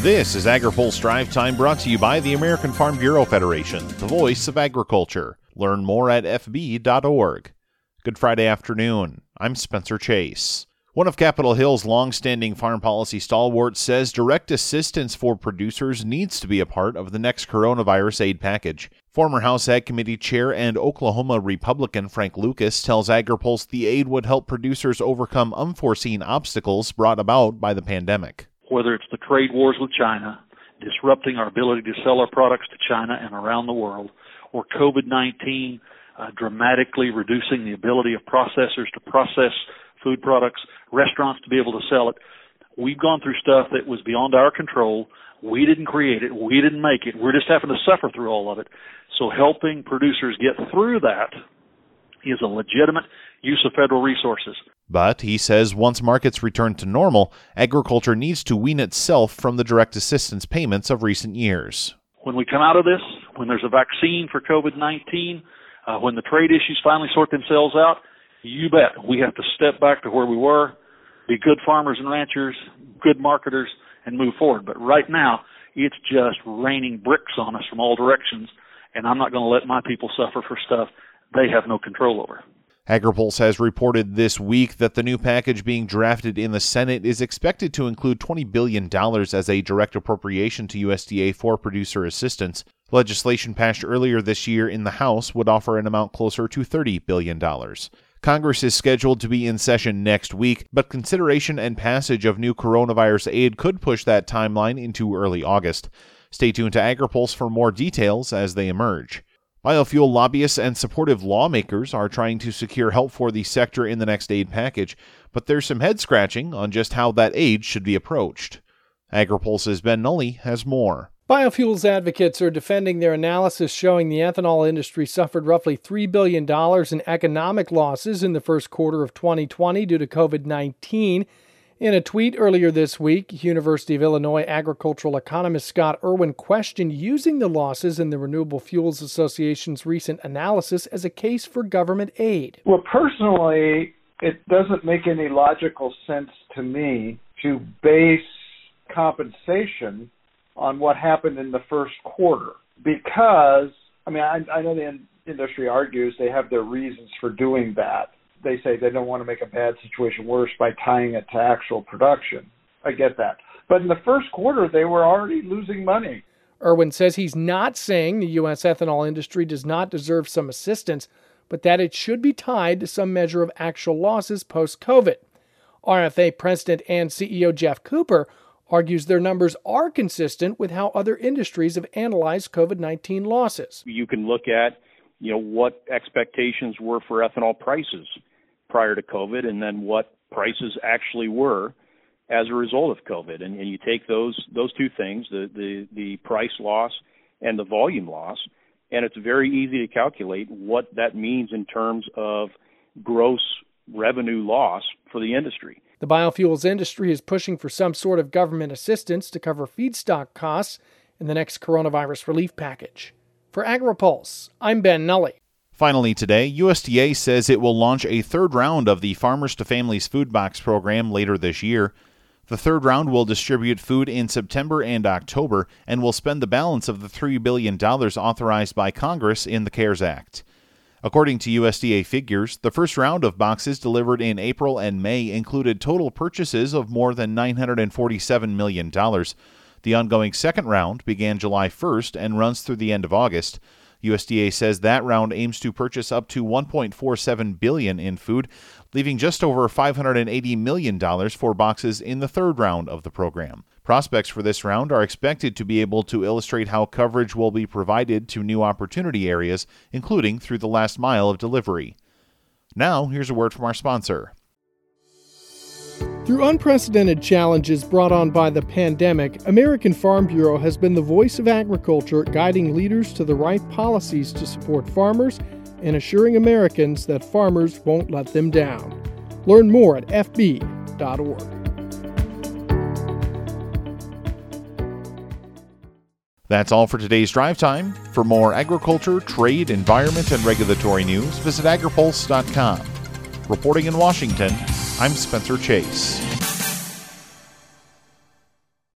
This is AgriPulse Drive Time brought to you by the American Farm Bureau Federation, the voice of agriculture. Learn more at fb.org. Good Friday afternoon. I'm Spencer Chase. One of Capitol Hill's long-standing farm policy stalwarts says direct assistance for producers needs to be a part of the next coronavirus aid package. Former House Ag Committee Chair and Oklahoma Republican Frank Lucas tells AgriPulse the aid would help producers overcome unforeseen obstacles brought about by the pandemic whether it's the trade wars with China, disrupting our ability to sell our products to China and around the world, or COVID 19 uh, dramatically reducing the ability of processors to process food products, restaurants to be able to sell it. We've gone through stuff that was beyond our control. We didn't create it. We didn't make it. We're just having to suffer through all of it. So helping producers get through that is a legitimate use of federal resources. But he says once markets return to normal, agriculture needs to wean itself from the direct assistance payments of recent years. When we come out of this, when there's a vaccine for COVID 19, uh, when the trade issues finally sort themselves out, you bet we have to step back to where we were, be good farmers and ranchers, good marketers, and move forward. But right now, it's just raining bricks on us from all directions, and I'm not going to let my people suffer for stuff they have no control over. AgriPulse has reported this week that the new package being drafted in the Senate is expected to include $20 billion as a direct appropriation to USDA for producer assistance. Legislation passed earlier this year in the House would offer an amount closer to $30 billion. Congress is scheduled to be in session next week, but consideration and passage of new coronavirus aid could push that timeline into early August. Stay tuned to AgriPulse for more details as they emerge. Biofuel lobbyists and supportive lawmakers are trying to secure help for the sector in the next aid package, but there's some head scratching on just how that aid should be approached. AgriPulse's Ben Nuelle has more. Biofuels advocates are defending their analysis showing the ethanol industry suffered roughly $3 billion in economic losses in the first quarter of 2020 due to COVID 19 in a tweet earlier this week, University of Illinois agricultural economist Scott Irwin questioned using the losses in the Renewable Fuels Association's recent analysis as a case for government aid. Well, personally, it doesn't make any logical sense to me to base compensation on what happened in the first quarter because, I mean, I, I know the industry argues they have their reasons for doing that they say they don't want to make a bad situation worse by tying it to actual production. I get that. But in the first quarter, they were already losing money. Irwin says he's not saying the U.S. ethanol industry does not deserve some assistance, but that it should be tied to some measure of actual losses post COVID. RFA President and CEO Geoff Cooper argues their numbers are consistent with how other industries have analyzed COVID 19 losses. You can look at you know what expectations were for ethanol prices prior to COVID, and then what prices actually were as a result of COVID. And, and you take those those two things, the, the the price loss and the volume loss, and it's very easy to calculate what that means in terms of gross revenue loss for the industry. The biofuels industry is pushing for some sort of government assistance to cover feedstock costs in the next coronavirus relief package. For AgriPulse, I'm Ben Nuelle. Finally, today, USDA says it will launch a third round of the Farmers to Families Food Box program later this year. The third round will distribute food in September and October and will spend the balance of the $3 billion authorized by Congress in the CARES Act. According to USDA figures, the first round of boxes delivered in April and May included total purchases of more than $947 million. The ongoing second round began July 1st and runs through the end of August. USDA says that round aims to purchase up to 1.47 billion in food, leaving just over 580 million dollars for boxes in the third round of the program. Prospects for this round are expected to be able to illustrate how coverage will be provided to new opportunity areas, including through the last mile of delivery. Now, here's a word from our sponsor. Through unprecedented challenges brought on by the pandemic, American Farm Bureau has been the voice of agriculture, guiding leaders to the right policies to support farmers and assuring Americans that farmers won't let them down. Learn more at fb.org. That's all for today's drive time. For more agriculture, trade, environment, and regulatory news, visit agripulse.com. Reporting in Washington, I'm Spencer Chase.